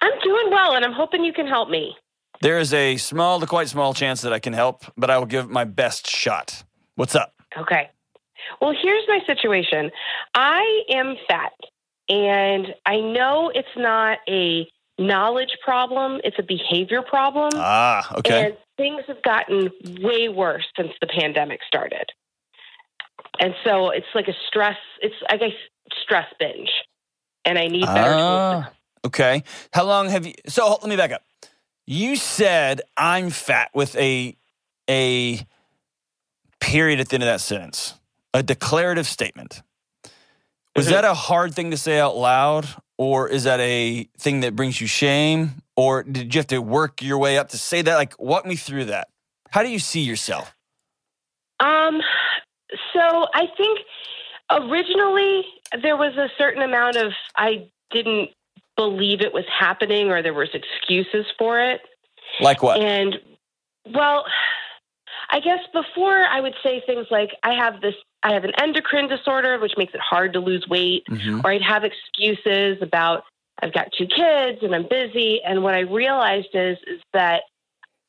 I'm doing well, and I'm hoping you can help me. There is a small to quite small chance that I can help, but I will give my best shot. What's up? Okay. Well, here's my situation I am fat, and I know it's not a knowledge problem, it's a behavior problem. Ah, okay. And things have gotten way worse since the pandemic started. And so it's like a stress, it's, I guess, stress binge. And I need better. Ah, okay. How long have you? So let me back up. You said I'm fat with a a period at the end of that sentence, a declarative statement. Was that a hard thing to say out loud, or is that a thing that brings you shame, or did you have to work your way up to say that? Like, walk me through that. How do you see yourself? Um, so I think originally there was a certain amount of I didn't believe it was happening or there was excuses for it. Like what? And well, I guess before I would say things like I have this I have an endocrine disorder which makes it hard to lose weight Mhm. or I'd have excuses about I've got two kids and I'm busy and what I realized is is that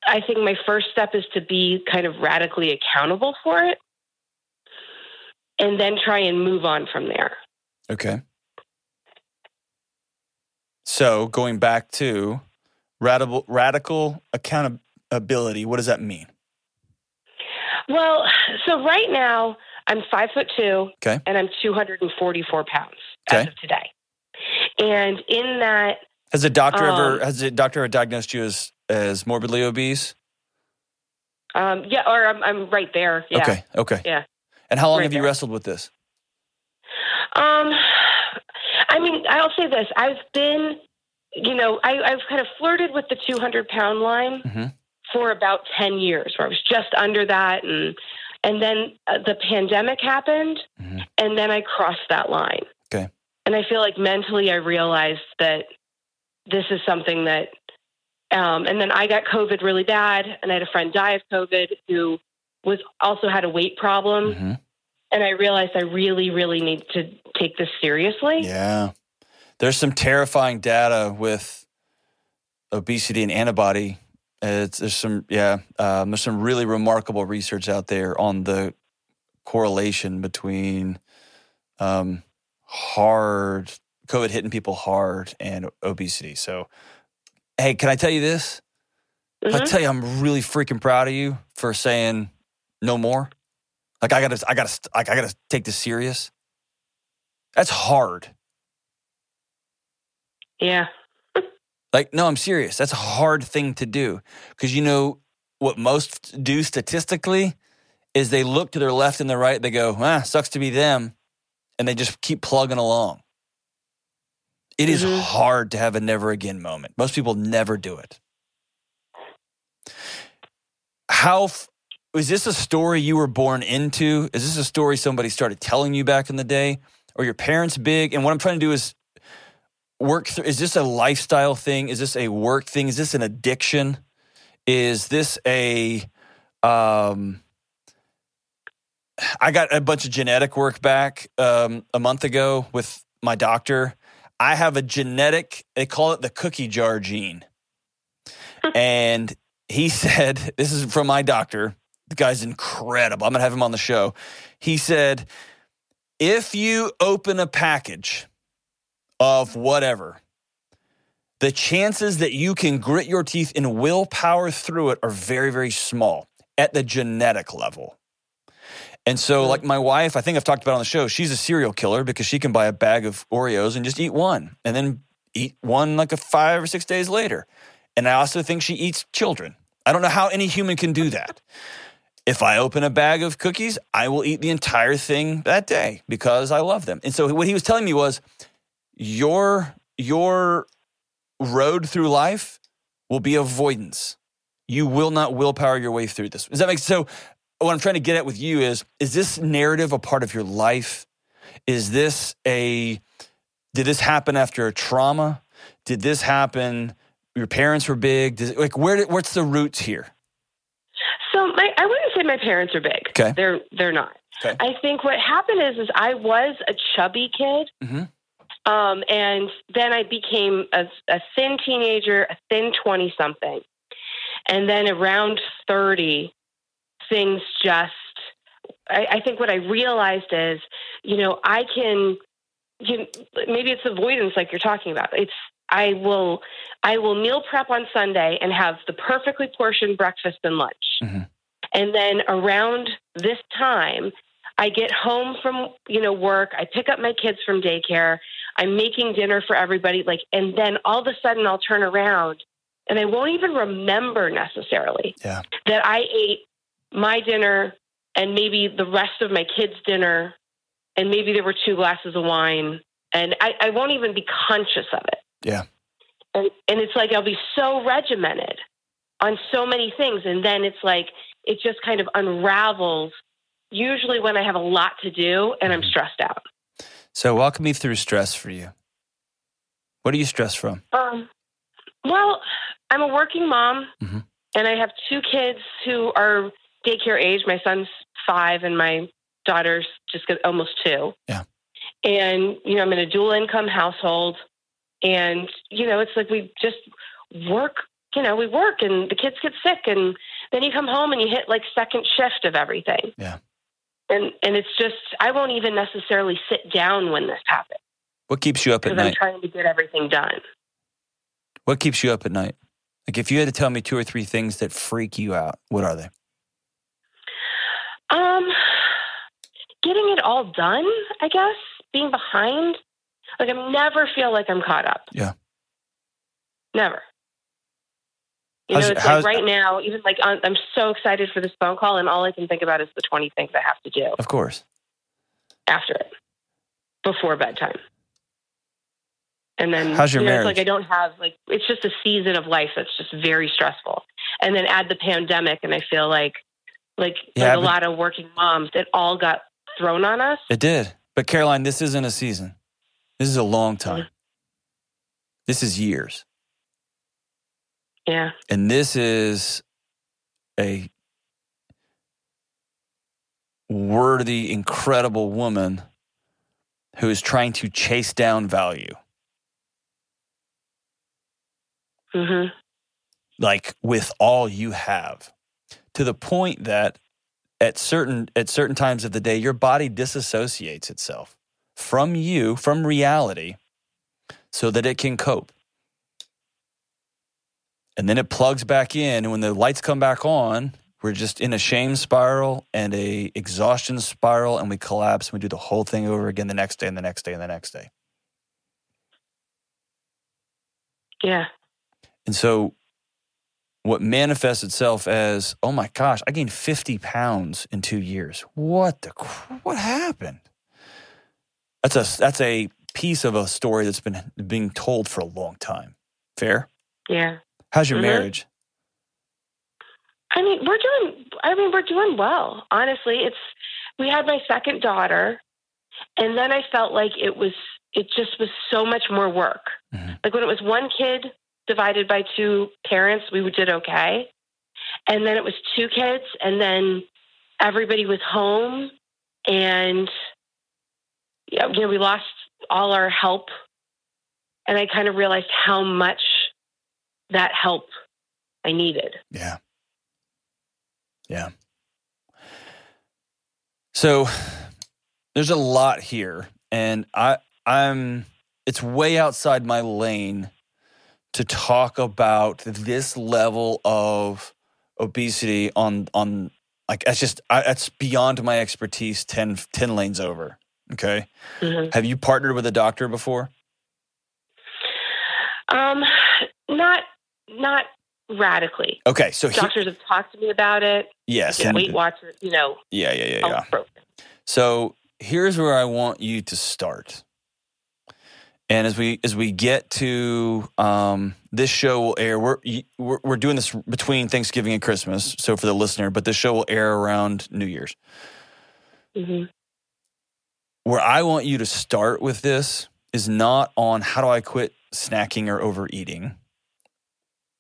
I think my first step is to be kind of radically accountable for it and then try and move on from there. Okay. So going back to radical radical accountability, what does that mean? Well, so right now I'm five foot two Okay. and I'm 244 pounds as Okay. of today. And in that, Has a doctor ever Um, has a doctor ever diagnosed you as as morbidly obese? um, yeah, or I'm, I'm right there. Yeah. Okay. Okay. Yeah. And how long Right have you there. wrestled with this? Um, I mean, I'll say this: I've been, you know, I, I've kind of flirted with the 200 pound line Mhm. for about 10 years, where I was just under that, and and then uh, the pandemic happened, Mhm. and then I crossed that line. Okay. And I feel like mentally, I realized that this is something that. Um, and then I got COVID really bad, and I had a friend die of COVID who was also had a weight problem Mhm. And I realized I really, really need to take this seriously. Yeah. There's some terrifying data with obesity and antibody. It's, there's some, yeah, um, there's some really remarkable research out there on the correlation between um, hard COVID hitting people hard and obesity. So, hey, can I tell you this? I Mhm. tell you, I'm really freaking proud of you for saying no more. Like I gotta, I gotta, like I gotta take this serious. That's hard. Yeah. Like, no, I'm serious. That's a hard thing to do because you know what most do statistically is they look to their left and their right. They go, ah, sucks to be them, and they just keep plugging along. It is Mhm. hard to have a never again moment. Most people never do it. How f- is this a story you were born into? Is this a story somebody started telling you back in the day? Or your parents big? And what I'm trying to do is work through is this a lifestyle thing? Is this a work thing? Is this an addiction? Is this a um I got a bunch of genetic work back um, a month ago with my doctor. I have a genetic, they call it the cookie jar gene. and he said, This is from my doctor. The guy's incredible. I'm going to have him on the show. He said, If you open a package of whatever, the chances that you can grit your teeth and willpower through it are very, very small at the genetic level. And so, hmm. like my wife, I think I've talked about on the show, she's a serial killer because she can buy a bag of Oreos and just eat one and then eat one like a five or six days later. And I also think she eats children. I don't know how any human can do that. If I open a bag of cookies, I will eat the entire thing that day because I love them. And so what he was telling me was your your road through life will be avoidance. You will not willpower your way through this. Does that make sense? so? What I'm trying to get at with you is: is this narrative a part of your life? Is this a? Did this happen after a trauma? Did this happen? Your parents were big. Like, where? What's the roots here? So my, I wouldn't say my parents are big. Okay. They're they're not. Okay. I think what happened is is I was a chubby kid. Mhm. Um, and then I became a, a thin teenager, a thin 20 something. And then around 30, things just, I, I think what I realized is, you know, I can, you, maybe it's avoidance like you're talking about. It's, I will, I will meal prep on Sunday and have the perfectly portioned breakfast and lunch. Mhm. And then around this time, I get home from, you know, work. I pick up my kids from daycare. I'm making dinner for everybody. Like, and then all of a sudden I'll turn around and I won't even remember necessarily Yeah. that I ate my dinner and maybe the rest of my kids' dinner, and maybe there were two glasses of wine, and I, I won't even be conscious of it. Yeah. And and it's like I'll be so regimented on so many things, and then it's like it just kind of unravels. Usually, when I have a lot to do and I'm stressed out. So walk me through stress for you. What are you stressed from? Um, well, I'm a working mom, Mhm. and I have two kids who are daycare age. My son's five, and my daughter's just got almost two. Yeah. And you know, I'm in a dual income household, and you know, it's like we just work. You know, we work, and the kids get sick, and then you come home and you hit like second shift of everything. Yeah. And and it's just I won't even necessarily sit down when this happens What keeps you up at I'm night? trying to get everything done. What keeps you up at night? Like if you had to tell me two or three things that freak you out, what are they? Um, getting it all done, I guess. Being behind. Like I never feel like I'm caught up. Yeah. Never. You How's- know, it's like right now, even like on, I'm so excited for this phone call, and all I can think about is the 20 things I have to do Of course. after it, before bedtime. And then, How's your you know, marriage? It's like I don't have like it's just a season of life that's just very stressful. And then add the pandemic, and I feel like, like, Yeah, like a lot of working moms, it all got thrown on us. It did. But Caroline, this isn't a season. This is a long time. Mm-hmm. This is years. Yeah. And this is a worthy, incredible woman who is trying to chase down value. Mm-hmm. like with all you have to the point that at certain at certain times of the day your body disassociates itself from you from reality so that it can cope and then it plugs back in and when the lights come back on we're just in a shame spiral and a exhaustion spiral and we collapse and we do the whole thing over again the next day and the next day and the next day Yeah. And so what manifests itself as, oh my gosh, I gained 50 pounds in two years. What the, what happened? That's a, that's a piece of a story that's been being told for a long time. Fair? Yeah. How's your Mhm. marriage? I mean, we're doing. I mean, we're doing well. Honestly, it's. We had my second daughter, and then I felt like it was. It just was so much more work. Mhm. Like when it was one kid divided by two parents, we did okay, and then it was two kids, and then everybody was home, and yeah, you know, we lost all our help, and I kind of realized how much that help I needed. Yeah. Yeah. So there's a lot here and I I'm it's way outside my lane to talk about this level of obesity on on like that's just I, that's beyond my expertise 10, 10 lanes over. Okay. Mhm. Have you partnered with a doctor before? Um, not not radically. Okay, so he, Doctors have talked to me about it. yes, Weight Watchers, you know, yeah, yeah, yeah, yeah. So here's where I want you to start. And as we as we get to um, this show will air. We're, we're we're doing this between Thanksgiving and Christmas. So for the listener, but this show will air around New Year's. hmm Where I want you to start with this is not on how do I quit snacking or overeating.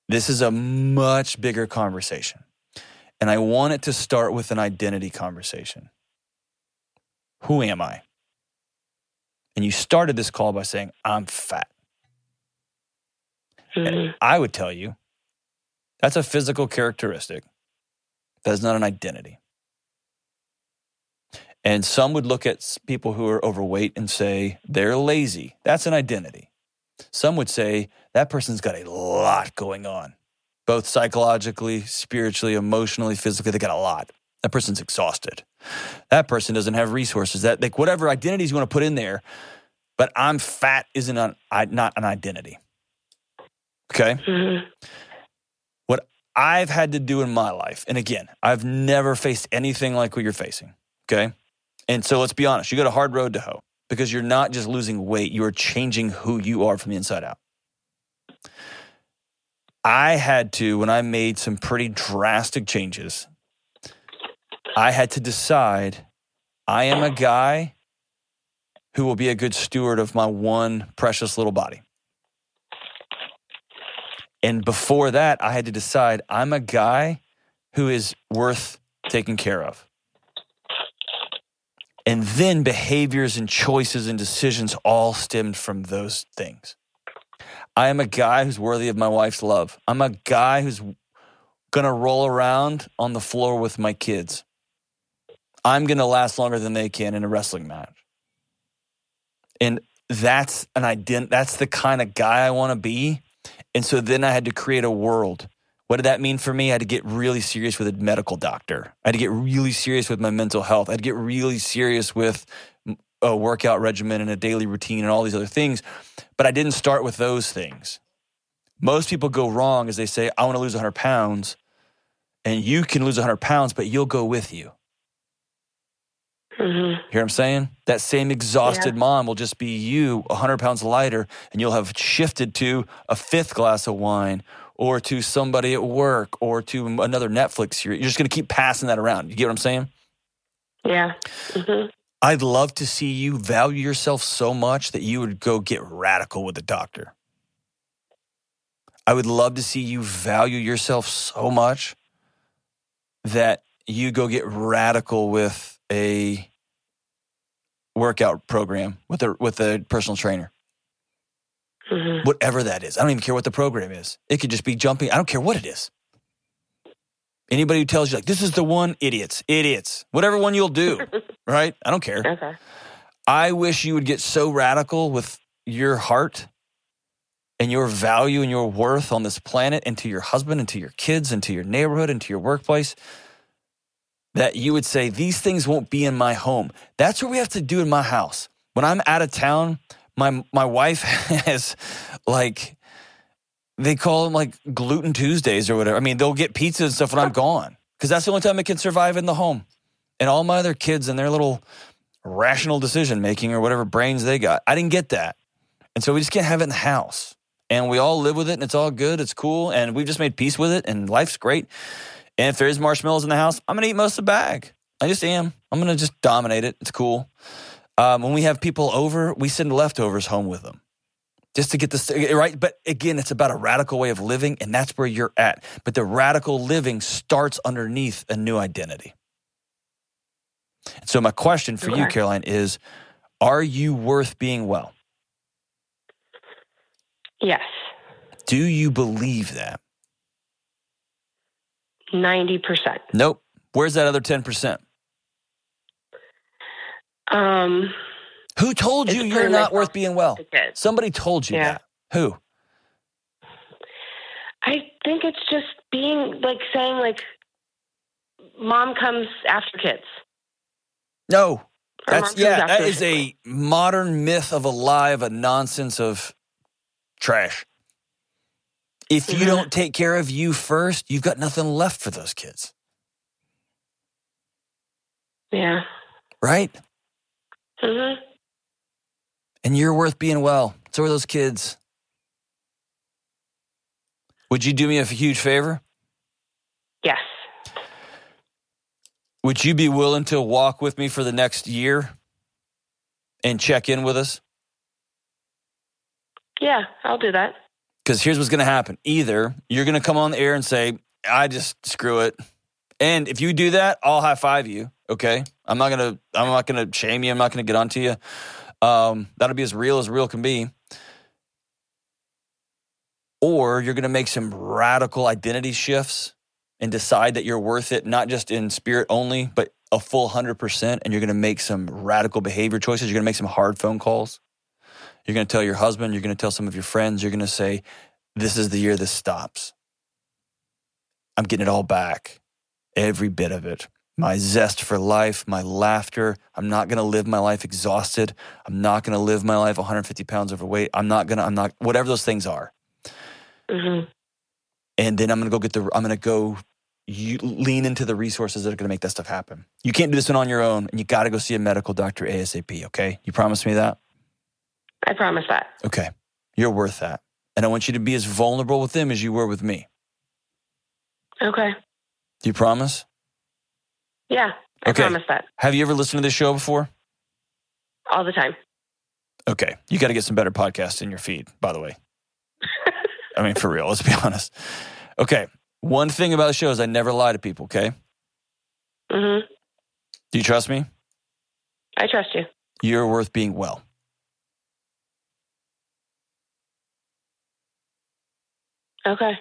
This is a much bigger conversation. And I want it to start with an identity conversation. Who am I? And you started this call by saying, I'm fat. Mhm. I would tell you that's a physical characteristic. That is not an identity. And some would look at people who are overweight and say they're lazy. That's an identity. Some would say that person's got a lot going on, both psychologically, spiritually, emotionally, physically. They got a lot. That person's exhausted. That person doesn't have resources. That like whatever identities you want to put in there, but I'm fat isn't an, I, not an identity. Okay. Mhm. I've had to do in my life, and again, I've never faced anything like what you're facing. Okay. And so let's be honest, you got a hard road to hoe because you're not just losing weight, you are changing who you are from the inside out. I had to, when I made some pretty drastic changes, I had to decide I am a guy who will be a good steward of my one precious little body. And before that, I had to decide I'm a guy who is worth taking care of. And then behaviors and choices and decisions all stemmed from those things. I am a guy who's worthy of my wife's love. I'm a guy who's going to roll around on the floor with my kids. I'm going to last longer than they can in a wrestling match. And that's an ident- that's the kind of guy I want to be. And so then I had to create a world. What did that mean for me? I had to get really serious with a medical doctor. I had to get really serious with my mental health. I had to get really serious with a workout regimen and a daily routine and all these other things. But I didn't start with those things. Most people go wrong as they say, I want to lose 100 pounds. And you can lose 100 pounds, but you'll go with you. Mhm. Hear what I'm saying? That same exhausted mom will just be you, 100 pounds lighter, and you'll have shifted to a fifth glass of wine or to somebody at work or to another Netflix series. You're just going to keep passing that around. You get what I'm saying? Yeah. Mhm. I'd love to see you value yourself so much that you would go get radical with a doctor. I would love to see you value yourself so much that you go get radical with a workout program with a with a personal trainer. Mhm. Whatever that is. I don't even care what the program is. It could just be jumping. I don't care what it is. Anybody who tells you like this is the one, idiots, idiots. Whatever one you'll do, right? I don't care. Okay. I wish you would get so radical with your heart and your value and your worth on this planet and to your husband and to your kids and to your neighborhood and to your workplace that you would say, These things won't be in my home. That's what we have to do in my house. When I'm out of town, my my wife has like they call them like gluten Tuesdays or whatever. I mean, they'll get pizza and stuff when I'm gone because that's the only time it can survive in the home. And all my other kids and their little rational decision making or whatever brains they got, I didn't get that. And so we just can't have it in the house. And we all live with it and it's all good. It's cool. And we've just made peace with it and life's great. And if there is marshmallows in the house, I'm going to eat most of the bag. I just am. I'm going to just dominate it. It's cool. Um, when we have people over, we send leftovers home with them just to get this right. But again, it's about a radical way of living, and that's where you're at. But the radical living starts underneath a new identity. And So, my question for you, Caroline, is Are you worth being well? Yes. Do you believe that? 90%. Nope. Where's that other 10%? Um, Who told you you're not worth being well? Somebody told you Yeah. that. Who? I think it's just being like saying like mom comes after kids. No. Or That's yeah, that is a modern myth of a lie of a nonsense of trash. If you Mhm. don't take care of you first, you've got nothing left for those kids, Yeah. right? Hmm And you're worth being well. So are those kids. Would you do me a huge favor? Yes. Would you be willing to walk with me for the next year and check in with us? Yeah, I'll do that. Because here's what's going to happen. Either you're going to come on the air and say, I just screw it. And if you do that, I'll high five you. Okay. I'm not gonna I'm not gonna shame you. I'm not gonna get onto you. Um, that'll be as real as real can be. Or you're gonna make some radical identity shifts and decide that you're worth it, not just in spirit only, but a full hundred percent. And you're gonna make some radical behavior choices. You're gonna make some hard phone calls. You're gonna tell your husband, you're gonna tell some of your friends, you're gonna say, This is the year this stops. I'm getting it all back. Every bit of it my zest for life, my laughter. I'm not going to live my life exhausted. I'm not going to live my life 150 pounds overweight. I'm not going to, I'm not, whatever those things are. Mm-hmm. And then I'm going to go get the, I'm going to go you lean into the resources that are going to make that stuff happen. You can't do this one on your own and you got to go see a medical doctor ASAP. Okay. You promise me that? I promise that. Okay. You're worth that. And I want you to be as vulnerable with them as you were with me. Okay. Do you promise? Yeah, I Okay. promise that. Have you ever listened to this show before? All the time. Okay. You got to get some better podcasts in your feed, by the way. I mean, for real, let's be honest. Okay. One thing about the show is I never lie to people, okay? hmm Do you trust me? I trust you. You're worth being well. Okay.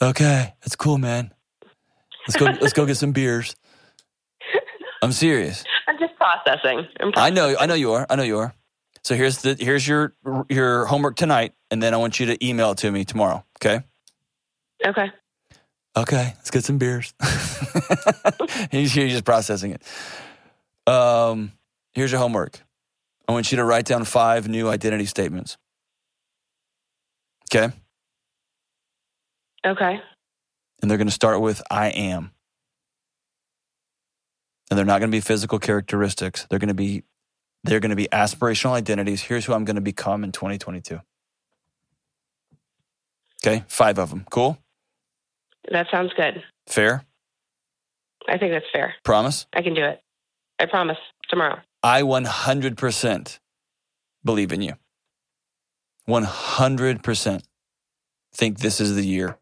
Okay. That's cool, man. Let's go let's go get some beers. I'm serious. I'm just processing. I'm I know I know you are. I know you are. So here's the here's your your homework tonight and then I want you to email it to me tomorrow, okay? Okay. Okay, let's get some beers. he's, he's just processing it. Um, here's your homework. I want you to write down five new identity statements. Okay, Okay. and they're going to start with "I am," and they're not going to be physical characteristics. They're going to be they're going to be aspirational identities. Here's who I'm going to become in 2022. Okay, five of them. Cool, That sounds good. fair, I think that's fair. promise. I can do it. I promise. Tomorrow. I 100% believe in you. 100% think this is the year.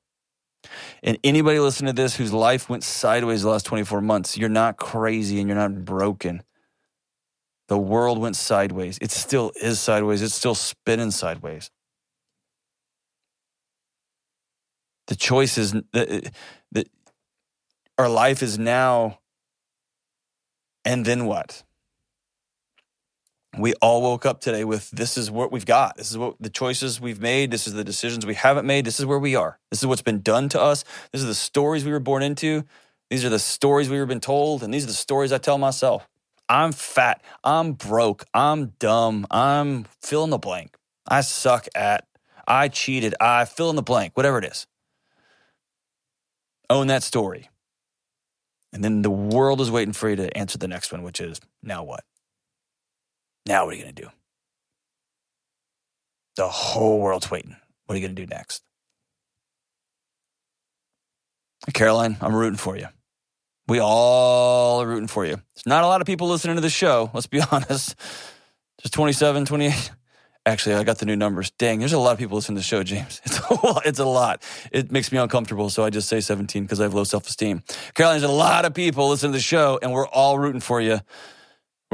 And anybody listening to this whose life went sideways the last 24 months, you're not crazy and you're not broken. The world went sideways. It still is sideways. It's still spinning sideways. The choice is that that our life is now and then what? We all woke up today with this is what we've got. This is what the choices we've made. This is the decisions we haven't made. This is where we are. This is what's been done to us. This is the stories we were born into. These are the stories we were been told. And these are the stories I tell myself. I'm fat. I'm broke. I'm dumb. I'm fill in the blank. I suck at. I cheated. I fill in the blank, whatever it is. Own that story. And then the world is waiting for you to answer the next one, which is now what? Now, what are you going to do? The whole world's waiting. What are you going to do next? Caroline, I'm rooting for you. We all are rooting for you. There's not a lot of people listening to the show. Let's be honest. There's 27, 28. Actually, I got the new numbers. Dang, there's a lot of people listening to the show, James. It's a lot. It's a lot. It makes me uncomfortable, so I just say 17 because I have low self esteem. Caroline, there's a lot of people listening to the show, and we're all rooting for you.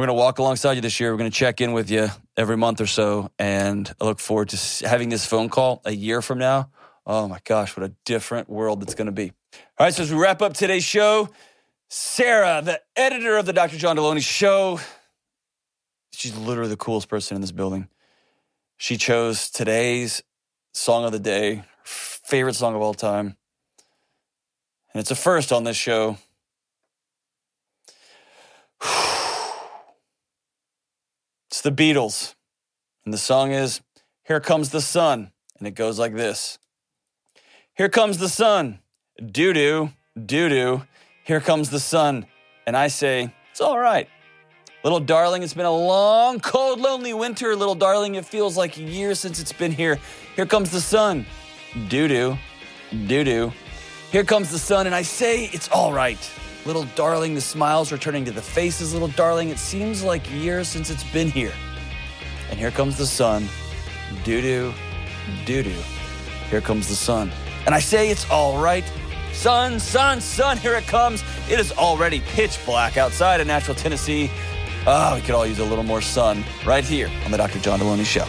We're going to walk alongside you this year. We're going to check in with you every month or so. And I look forward to having this phone call a year from now. Oh my gosh, what a different world it's going to be. All right, so as we wrap up today's show, Sarah, the editor of the Dr. John Delony show, she's literally the coolest person in this building. She chose today's song of the day, favorite song of all time. And it's a first on this show. It's the Beatles. And the song is Here Comes the Sun. And it goes like this Here comes the sun. Doo doo, doo doo. Here comes the sun. And I say, It's all right. Little darling, it's been a long, cold, lonely winter. Little darling, it feels like years since it's been here. Here comes the sun. Doo doo, doo doo. Here comes the sun, and I say, It's all right. Little darling, the smiles returning to the faces. Little darling, it seems like years since it's been here. And here comes the sun. Doo doo, doo doo. Here comes the sun. And I say, It's all right. Sun, sun, sun, here it comes. It is already pitch black outside in Nashville, Tennessee. Oh, we could all use a little more sun right here on the Dr. John Delony Show.